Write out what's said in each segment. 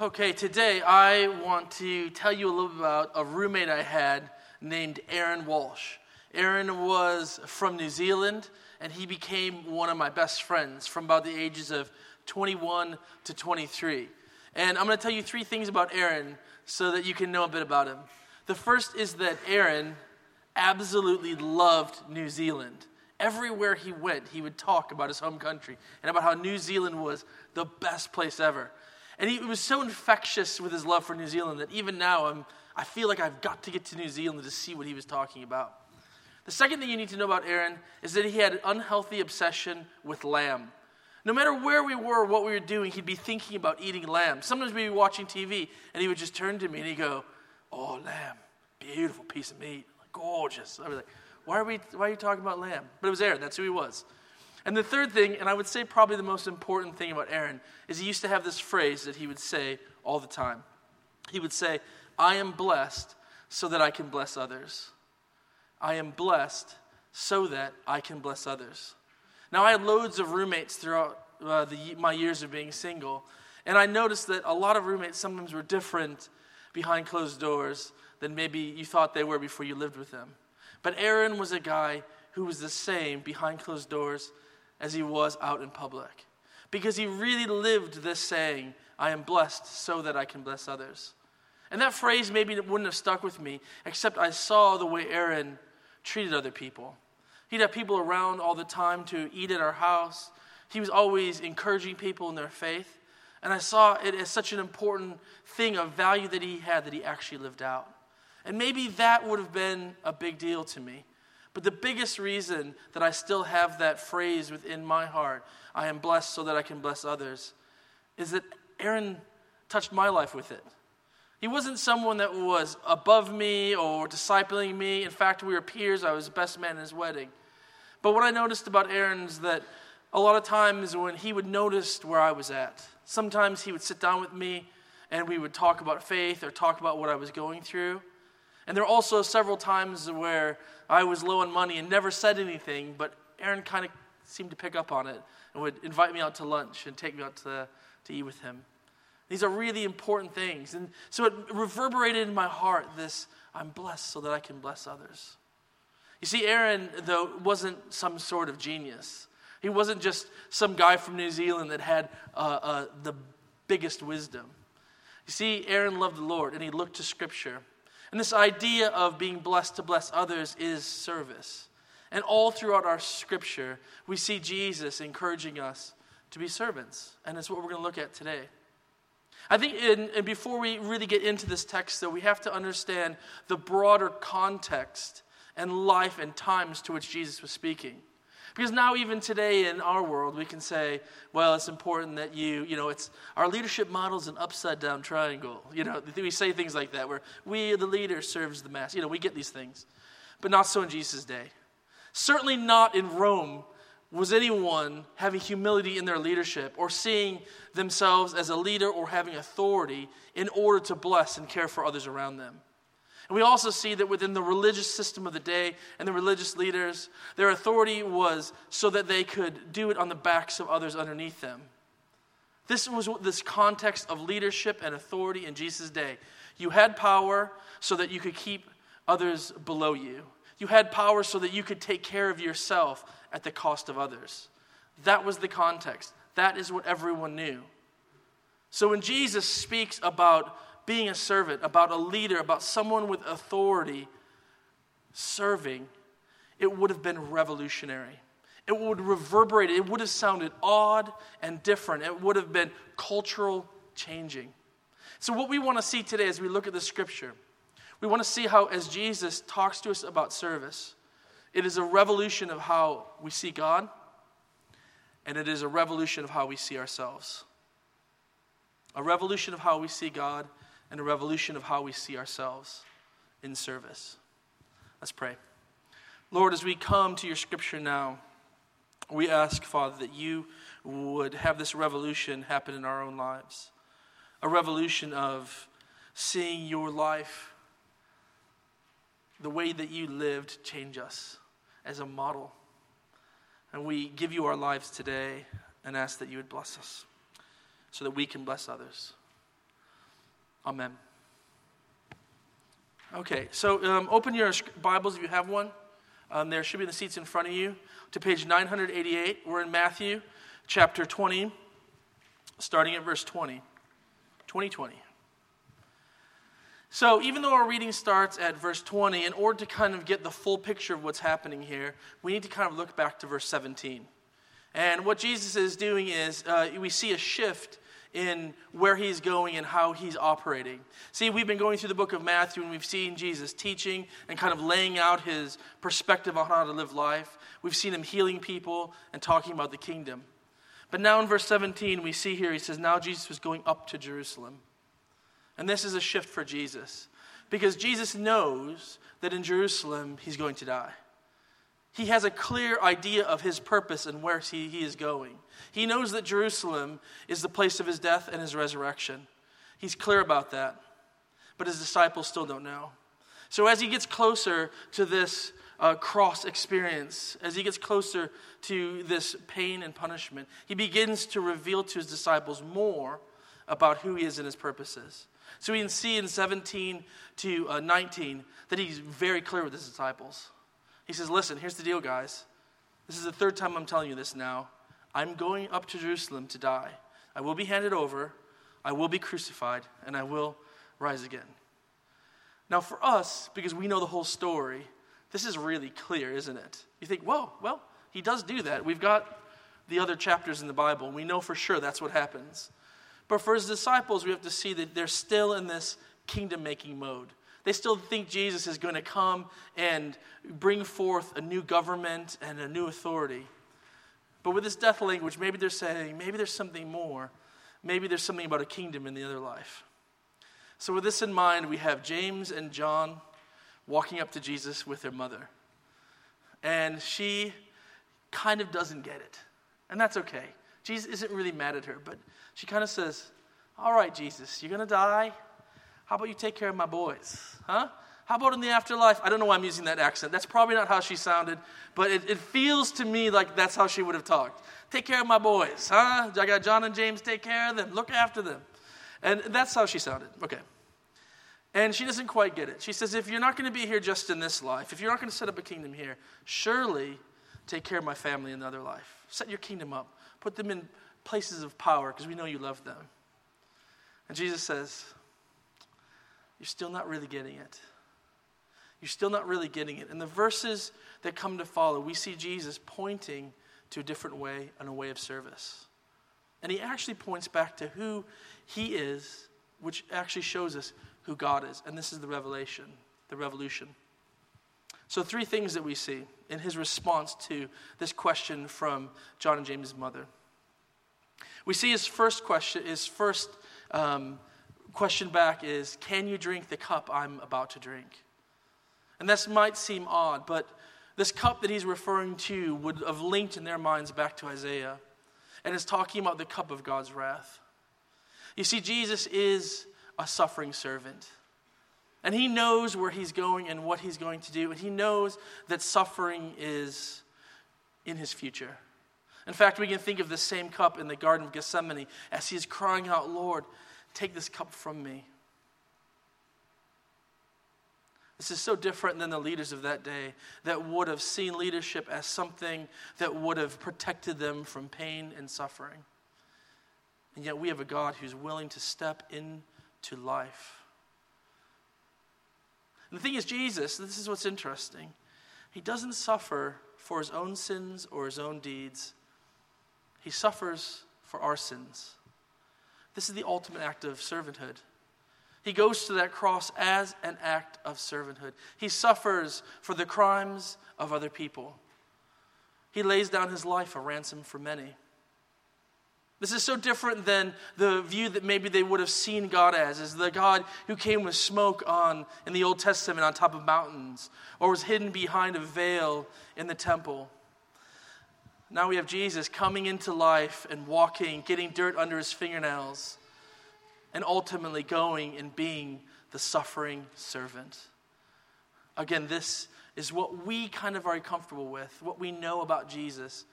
Okay, today I want to tell you a little bit about a roommate I had named Aaron Walsh. Aaron was from New Zealand, and he became one of my best friends from about the ages of 21 to 23. And I'm going to tell you three things about Aaron so that you can know a bit about him. The first is that Aaron absolutely loved New Zealand. Everywhere he went, he would talk about his home country and about how New Zealand was the best place ever. And he was so infectious with his love for New Zealand that even now I'm, I feel like I've got to get to New Zealand to see what he was talking about. The second thing you need to know about Aaron is that he had an unhealthy obsession with lamb. No matter where we were, what we were doing, he'd be thinking about eating lamb. Sometimes we'd be watching TV and he would just turn to me and he'd go, Oh, lamb, beautiful piece of meat, gorgeous. I'd be like, why are, we, why are you talking about lamb? But it was Aaron, that's who he was. And the third thing, and I would say probably the most important thing about Aaron, is he used to have this phrase that he would say all the time. He would say, I am blessed so that I can bless others. I am blessed so that I can bless others. Now, I had loads of roommates throughout uh, the, my years of being single, and I noticed that a lot of roommates sometimes were different behind closed doors than maybe you thought they were before you lived with them. But Aaron was a guy who was the same behind closed doors as he was out in public. Because he really lived this saying, I am blessed so that I can bless others. And that phrase maybe wouldn't have stuck with me, except I saw the way Aaron treated other people. He'd have people around all the time to eat at our house. He was always encouraging people in their faith. And I saw it as such an important thing of value that he had that he actually lived out. And maybe that would have been a big deal to me. But the biggest reason that I still have that phrase within my heart, I am blessed so that I can bless others, is that Aaron touched my life with it. He wasn't someone that was above me or discipling me. In fact, we were peers. I was the best man in his wedding. But what I noticed about Aaron is that a lot of times when he would notice where I was at, sometimes he would sit down with me and we would talk about faith or talk about what I was going through. And there were also several times where I was low on money and never said anything, but Aaron kind of seemed to pick up on it and would invite me out to lunch and take me out to, to eat with him. These are really important things. And so it reverberated in my heart this I'm blessed so that I can bless others. You see, Aaron, though, wasn't some sort of genius. He wasn't just some guy from New Zealand that had uh, uh, the biggest wisdom. You see, Aaron loved the Lord and he looked to Scripture. And this idea of being blessed to bless others is service. And all throughout our scripture, we see Jesus encouraging us to be servants. And it's what we're going to look at today. I think, in, and before we really get into this text, though, we have to understand the broader context and life and times to which Jesus was speaking. Because now, even today in our world, we can say, well, it's important that you, you know, it's our leadership model is an upside down triangle. You know, we say things like that where we, the leader, serves the mass. You know, we get these things. But not so in Jesus' day. Certainly not in Rome was anyone having humility in their leadership or seeing themselves as a leader or having authority in order to bless and care for others around them. And we also see that within the religious system of the day and the religious leaders, their authority was so that they could do it on the backs of others underneath them. This was this context of leadership and authority in Jesus' day. You had power so that you could keep others below you. You had power so that you could take care of yourself at the cost of others. That was the context. That is what everyone knew. So when Jesus speaks about being a servant, about a leader, about someone with authority serving, it would have been revolutionary. It would reverberate. It would have sounded odd and different. It would have been cultural changing. So, what we want to see today as we look at the scripture, we want to see how, as Jesus talks to us about service, it is a revolution of how we see God, and it is a revolution of how we see ourselves. A revolution of how we see God, and a revolution of how we see ourselves in service. Let's pray. Lord, as we come to your scripture now, we ask, Father, that you would have this revolution happen in our own lives. A revolution of seeing your life, the way that you lived, change us as a model. And we give you our lives today and ask that you would bless us so that we can bless others. Amen. Okay, so um, open your Bibles if you have one. Um, there should be the seats in front of you to page 988. We're in Matthew chapter 20, starting at verse 20. 2020. So, even though our reading starts at verse 20, in order to kind of get the full picture of what's happening here, we need to kind of look back to verse 17. And what Jesus is doing is uh, we see a shift in where he's going and how he's operating. See, we've been going through the book of Matthew and we've seen Jesus teaching and kind of laying out his perspective on how to live life. We've seen him healing people and talking about the kingdom. But now in verse 17, we see here, he says, Now Jesus was going up to Jerusalem. And this is a shift for Jesus because Jesus knows that in Jerusalem he's going to die. He has a clear idea of his purpose and where he, he is going. He knows that Jerusalem is the place of his death and his resurrection. He's clear about that. But his disciples still don't know. So as he gets closer to this uh, cross experience, as he gets closer to this pain and punishment, he begins to reveal to his disciples more about who he is and his purposes. So we can see in 17 to uh, 19 that he's very clear with his disciples. He says, Listen, here's the deal, guys. This is the third time I'm telling you this now. I'm going up to Jerusalem to die. I will be handed over, I will be crucified, and I will rise again. Now, for us, because we know the whole story, this is really clear, isn't it? You think, whoa, well, he does do that. We've got the other chapters in the Bible, we know for sure that's what happens. But for his disciples, we have to see that they're still in this kingdom making mode. They still think Jesus is going to come and bring forth a new government and a new authority. But with this death language, maybe they're saying, maybe there's something more. Maybe there's something about a kingdom in the other life. So, with this in mind, we have James and John walking up to Jesus with their mother. And she kind of doesn't get it. And that's okay. Jesus isn't really mad at her, but she kind of says, All right, Jesus, you're going to die. How about you take care of my boys? Huh? How about in the afterlife? I don't know why I'm using that accent. That's probably not how she sounded, but it, it feels to me like that's how she would have talked. Take care of my boys, huh? I got John and James, take care of them, look after them. And that's how she sounded. Okay. And she doesn't quite get it. She says, If you're not going to be here just in this life, if you're not going to set up a kingdom here, surely take care of my family in the other life. Set your kingdom up, put them in places of power because we know you love them. And Jesus says, You're still not really getting it. You're still not really getting it. And the verses that come to follow, we see Jesus pointing to a different way and a way of service. And he actually points back to who he is, which actually shows us who God is. And this is the revelation, the revolution. So, three things that we see in his response to this question from John and James' mother. We see his first question, his first um, question back is, Can you drink the cup I'm about to drink? And this might seem odd, but this cup that he's referring to would have linked in their minds back to Isaiah and is talking about the cup of God's wrath. You see, Jesus is a suffering servant. And he knows where he's going and what he's going to do. And he knows that suffering is in his future. In fact, we can think of the same cup in the Garden of Gethsemane as he is crying out, Lord, take this cup from me. This is so different than the leaders of that day that would have seen leadership as something that would have protected them from pain and suffering. And yet we have a God who's willing to step into life. And the thing is, Jesus, this is what's interesting. He doesn't suffer for his own sins or his own deeds, he suffers for our sins. This is the ultimate act of servanthood. He goes to that cross as an act of servanthood. He suffers for the crimes of other people. He lays down his life a ransom for many. This is so different than the view that maybe they would have seen God as, as the God who came with smoke on in the Old Testament on top of mountains, or was hidden behind a veil in the temple. Now we have Jesus coming into life and walking, getting dirt under his fingernails, and ultimately going and being the suffering servant. Again, this is what we kind of are comfortable with, what we know about Jesus.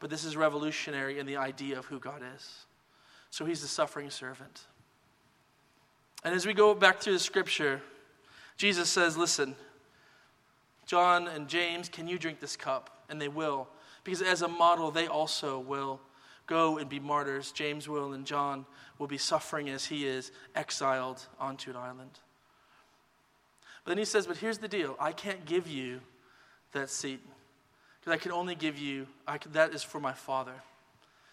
But this is revolutionary in the idea of who God is. So he's the suffering servant. And as we go back through the scripture, Jesus says, Listen, John and James, can you drink this cup? And they will. Because as a model, they also will go and be martyrs. James will, and John will be suffering as he is exiled onto an island. But then he says, But here's the deal I can't give you that seat. Because I can only give you, can, that is for my Father.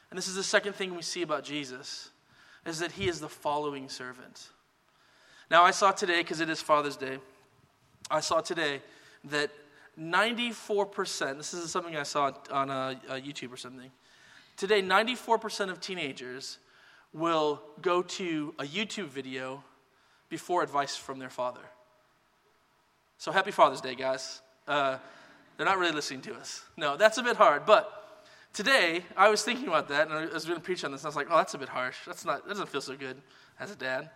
And this is the second thing we see about Jesus, is that he is the following servant. Now, I saw today, because it is Father's Day, I saw today that 94%, this is something I saw on a, a YouTube or something. Today, 94% of teenagers will go to a YouTube video before advice from their father. So happy Father's Day, guys. Uh, they're not really listening to us. No, that's a bit hard. But today, I was thinking about that, and I was going to preach on this, and I was like, oh, that's a bit harsh. That's not, that doesn't feel so good as a dad.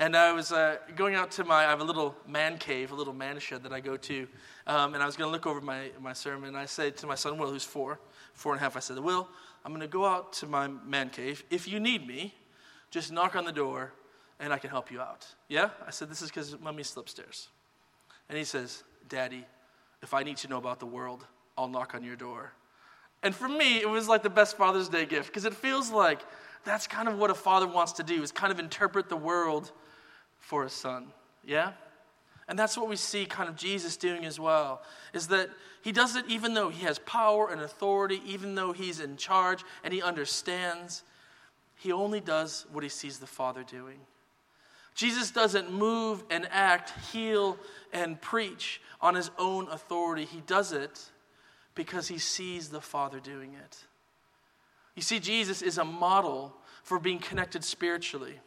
And I was uh, going out to my, I have a little man cave, a little man shed that I go to. Um, and I was going to look over my, my sermon. And I said to my son, Will, who's four, four and a half, I said, Will, I'm going to go out to my man cave. If you need me, just knock on the door and I can help you out. Yeah? I said, This is because mommy's still upstairs. And he says, Daddy, if I need to know about the world, I'll knock on your door. And for me, it was like the best Father's Day gift because it feels like that's kind of what a father wants to do is kind of interpret the world for his son. Yeah? And that's what we see kind of Jesus doing as well, is that he does it even though he has power and authority, even though he's in charge and he understands. He only does what he sees the Father doing. Jesus doesn't move and act, heal and preach on his own authority. He does it because he sees the Father doing it. You see, Jesus is a model for being connected spiritually.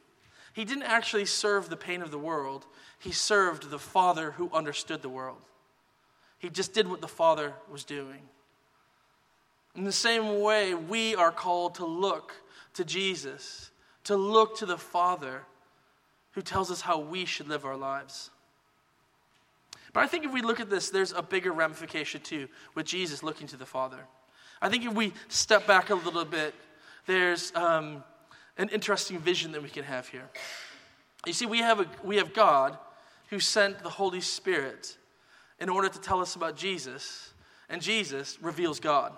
He didn't actually serve the pain of the world, he served the Father who understood the world. He just did what the Father was doing. In the same way, we are called to look to Jesus, to look to the Father who tells us how we should live our lives. But I think if we look at this, there's a bigger ramification too with Jesus looking to the Father. I think if we step back a little bit, there's um, an interesting vision that we can have here. You see, we have, a, we have God who sent the Holy Spirit in order to tell us about Jesus, and Jesus reveals God.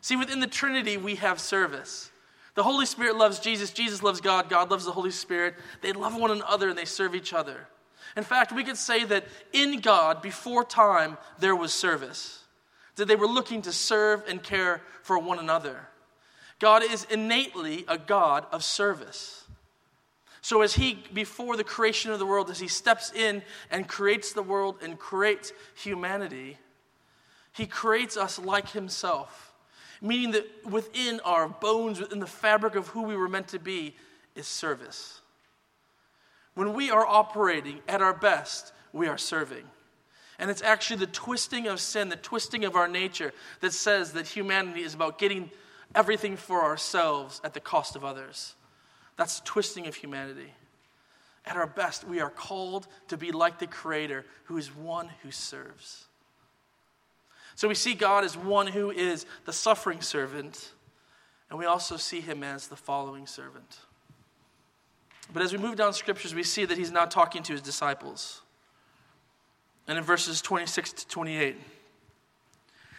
See, within the Trinity, we have service. The Holy Spirit loves Jesus, Jesus loves God, God loves the Holy Spirit. They love one another and they serve each other. In fact, we could say that in God, before time, there was service, that they were looking to serve and care for one another. God is innately a God of service. So, as He, before the creation of the world, as He steps in and creates the world and creates humanity, He creates us like Himself, meaning that within our bones, within the fabric of who we were meant to be, is service. When we are operating at our best, we are serving. And it's actually the twisting of sin, the twisting of our nature, that says that humanity is about getting everything for ourselves at the cost of others. That's twisting of humanity. At our best, we are called to be like the Creator, who is one who serves. So we see God as one who is the suffering servant, and we also see him as the following servant. But as we move down scriptures, we see that he's now talking to his disciples. And in verses 26 to 28,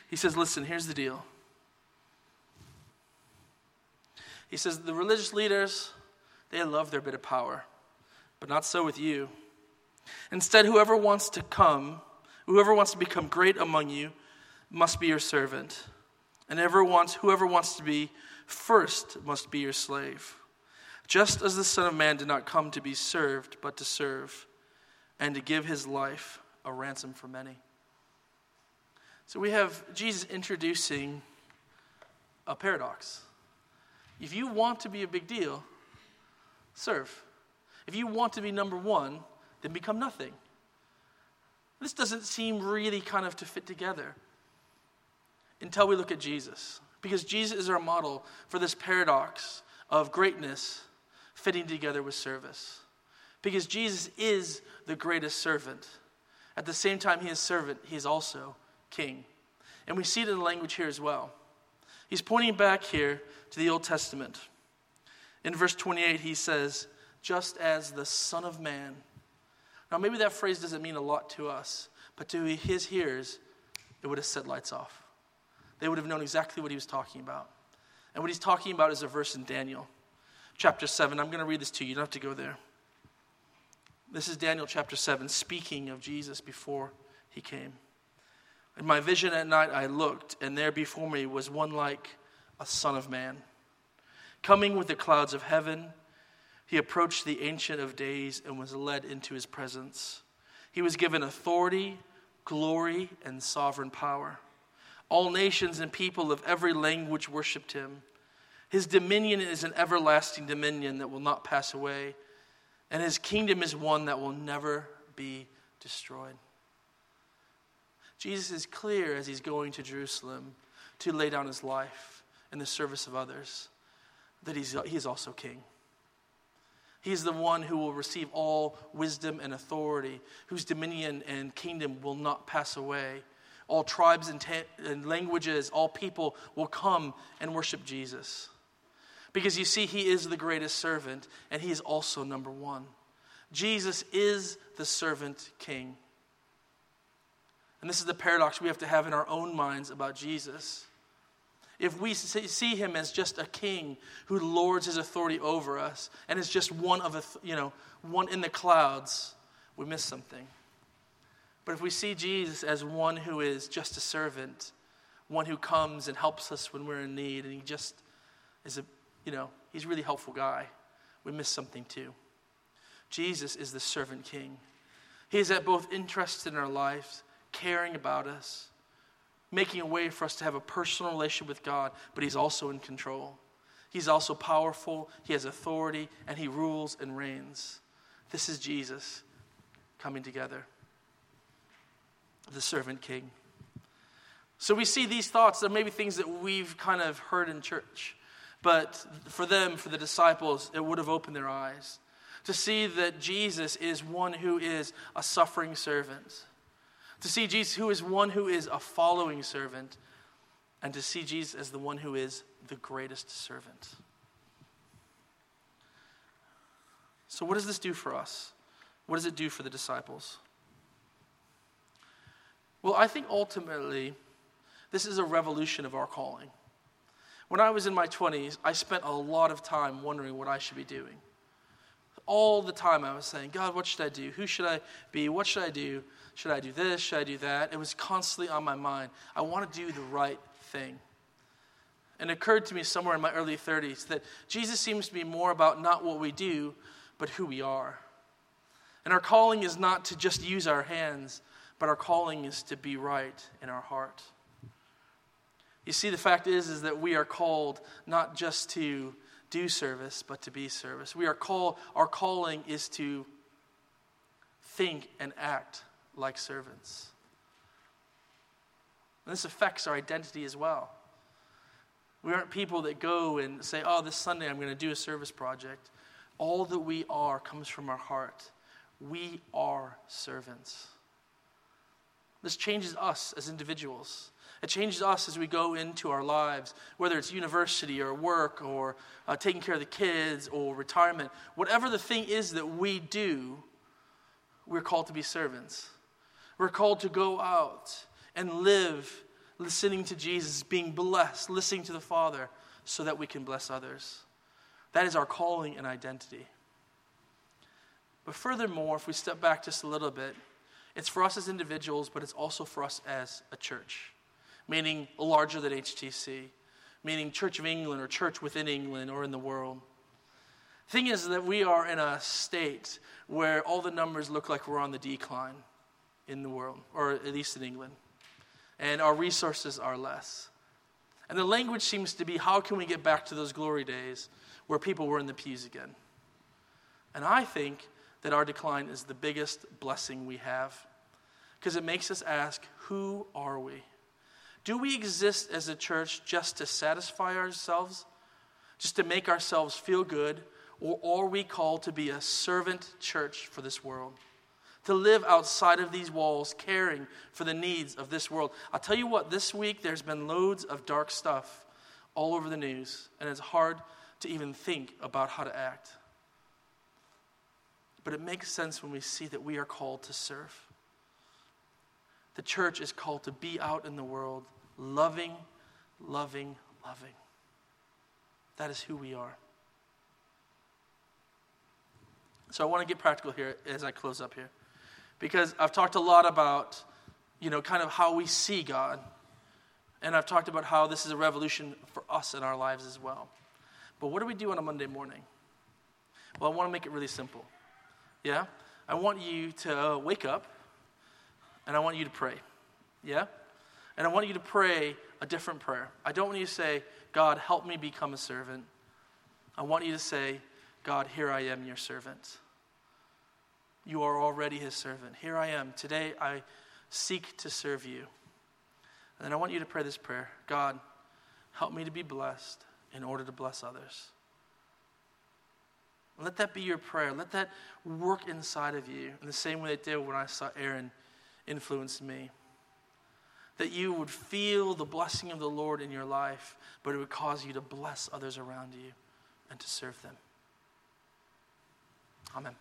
he says, Listen, here's the deal. He says, The religious leaders, they love their bit of power, but not so with you. Instead, whoever wants to come, whoever wants to become great among you, must be your servant. And ever wants, whoever wants to be first must be your slave. Just as the Son of Man did not come to be served, but to serve, and to give his life a ransom for many. So we have Jesus introducing a paradox. If you want to be a big deal, serve. If you want to be number one, then become nothing. This doesn't seem really kind of to fit together until we look at Jesus. Because Jesus is our model for this paradox of greatness fitting together with service. Because Jesus is the greatest servant. At the same time, he is servant, he is also king. And we see it in the language here as well. He's pointing back here to the Old Testament. In verse 28, he says, just as the Son of Man. Now, maybe that phrase doesn't mean a lot to us, but to his hearers, it would have set lights off. They would have known exactly what he was talking about. And what he's talking about is a verse in Daniel, chapter 7. I'm going to read this to you. You don't have to go there. This is Daniel chapter 7, speaking of Jesus before he came. In my vision at night, I looked, and there before me was one like a son of man. Coming with the clouds of heaven, he approached the Ancient of Days and was led into his presence. He was given authority, glory, and sovereign power. All nations and people of every language worshiped him. His dominion is an everlasting dominion that will not pass away, and his kingdom is one that will never be destroyed. Jesus is clear as he's going to Jerusalem to lay down his life in the service of others that he's, he is also king. He is the one who will receive all wisdom and authority, whose dominion and kingdom will not pass away. All tribes and, ta- and languages, all people will come and worship Jesus. Because you see, he is the greatest servant, and he is also number one. Jesus is the servant king. And this is the paradox we have to have in our own minds about Jesus. If we see him as just a king who lords his authority over us and is just one of a, you know, one in the clouds, we miss something. But if we see Jesus as one who is just a servant, one who comes and helps us when we're in need, and he just is a, you know, he's a really helpful guy, we miss something too. Jesus is the servant king. He is at both interested in our lives caring about us, making a way for us to have a personal relationship with God, but He's also in control. He's also powerful, He has authority, and He rules and reigns. This is Jesus coming together, the servant king. So we see these thoughts, there may be things that we've kind of heard in church, but for them, for the disciples, it would have opened their eyes to see that Jesus is one who is a suffering servant to see Jesus, who is one who is a following servant, and to see Jesus as the one who is the greatest servant. So, what does this do for us? What does it do for the disciples? Well, I think ultimately, this is a revolution of our calling. When I was in my 20s, I spent a lot of time wondering what I should be doing. All the time I was saying, God, what should I do? Who should I be? What should I do? Should I do this? Should I do that? It was constantly on my mind. I want to do the right thing. And it occurred to me somewhere in my early 30s that Jesus seems to be more about not what we do, but who we are. And our calling is not to just use our hands, but our calling is to be right in our heart. You see, the fact is, is that we are called not just to do service, but to be service. We are called, our calling is to think and act like servants. And this affects our identity as well. We aren't people that go and say, oh, this Sunday I'm going to do a service project. All that we are comes from our heart. We are servants. This changes us as individuals. It changes us as we go into our lives, whether it's university or work or uh, taking care of the kids or retirement. Whatever the thing is that we do, we're called to be servants. We're called to go out and live listening to Jesus, being blessed, listening to the Father, so that we can bless others. That is our calling and identity. But furthermore, if we step back just a little bit, it's for us as individuals, but it's also for us as a church, meaning larger than HTC, meaning Church of England or church within England or in the world. The thing is that we are in a state where all the numbers look like we're on the decline in the world, or at least in England. And our resources are less. And the language seems to be how can we get back to those glory days where people were in the pews again? And I think that our decline is the biggest blessing we have because it makes us ask who are we? Do we exist as a church just to satisfy ourselves, just to make ourselves feel good, or are we called to be a servant church for this world? To live outside of these walls, caring for the needs of this world. I'll tell you what, this week there's been loads of dark stuff all over the news, and it's hard to even think about how to act. but it makes sense when we see that we are called to serve. The church is called to be out in the world, loving, loving, loving. That is who we are. So I want to get practical here as I close up here. Because I've talked a lot about, you know, kind of how we see God. And I've talked about how this is a revolution for us in our lives as well. But what do we do on a Monday morning? Well, I want to make it really simple. Yeah? I want you to wake up and I want you to pray. Yeah? And I want you to pray a different prayer. I don't want you to say, God, help me become a servant. I want you to say, God, here I am, your servant. You are already his servant. Here I am. Today I seek to serve you. And then I want you to pray this prayer God, help me to be blessed in order to bless others. Let that be your prayer. Let that work inside of you in the same way it did when I saw Aaron influence me. That you would feel the blessing of the Lord in your life, but it would cause you to bless others around you and to serve them. Amen.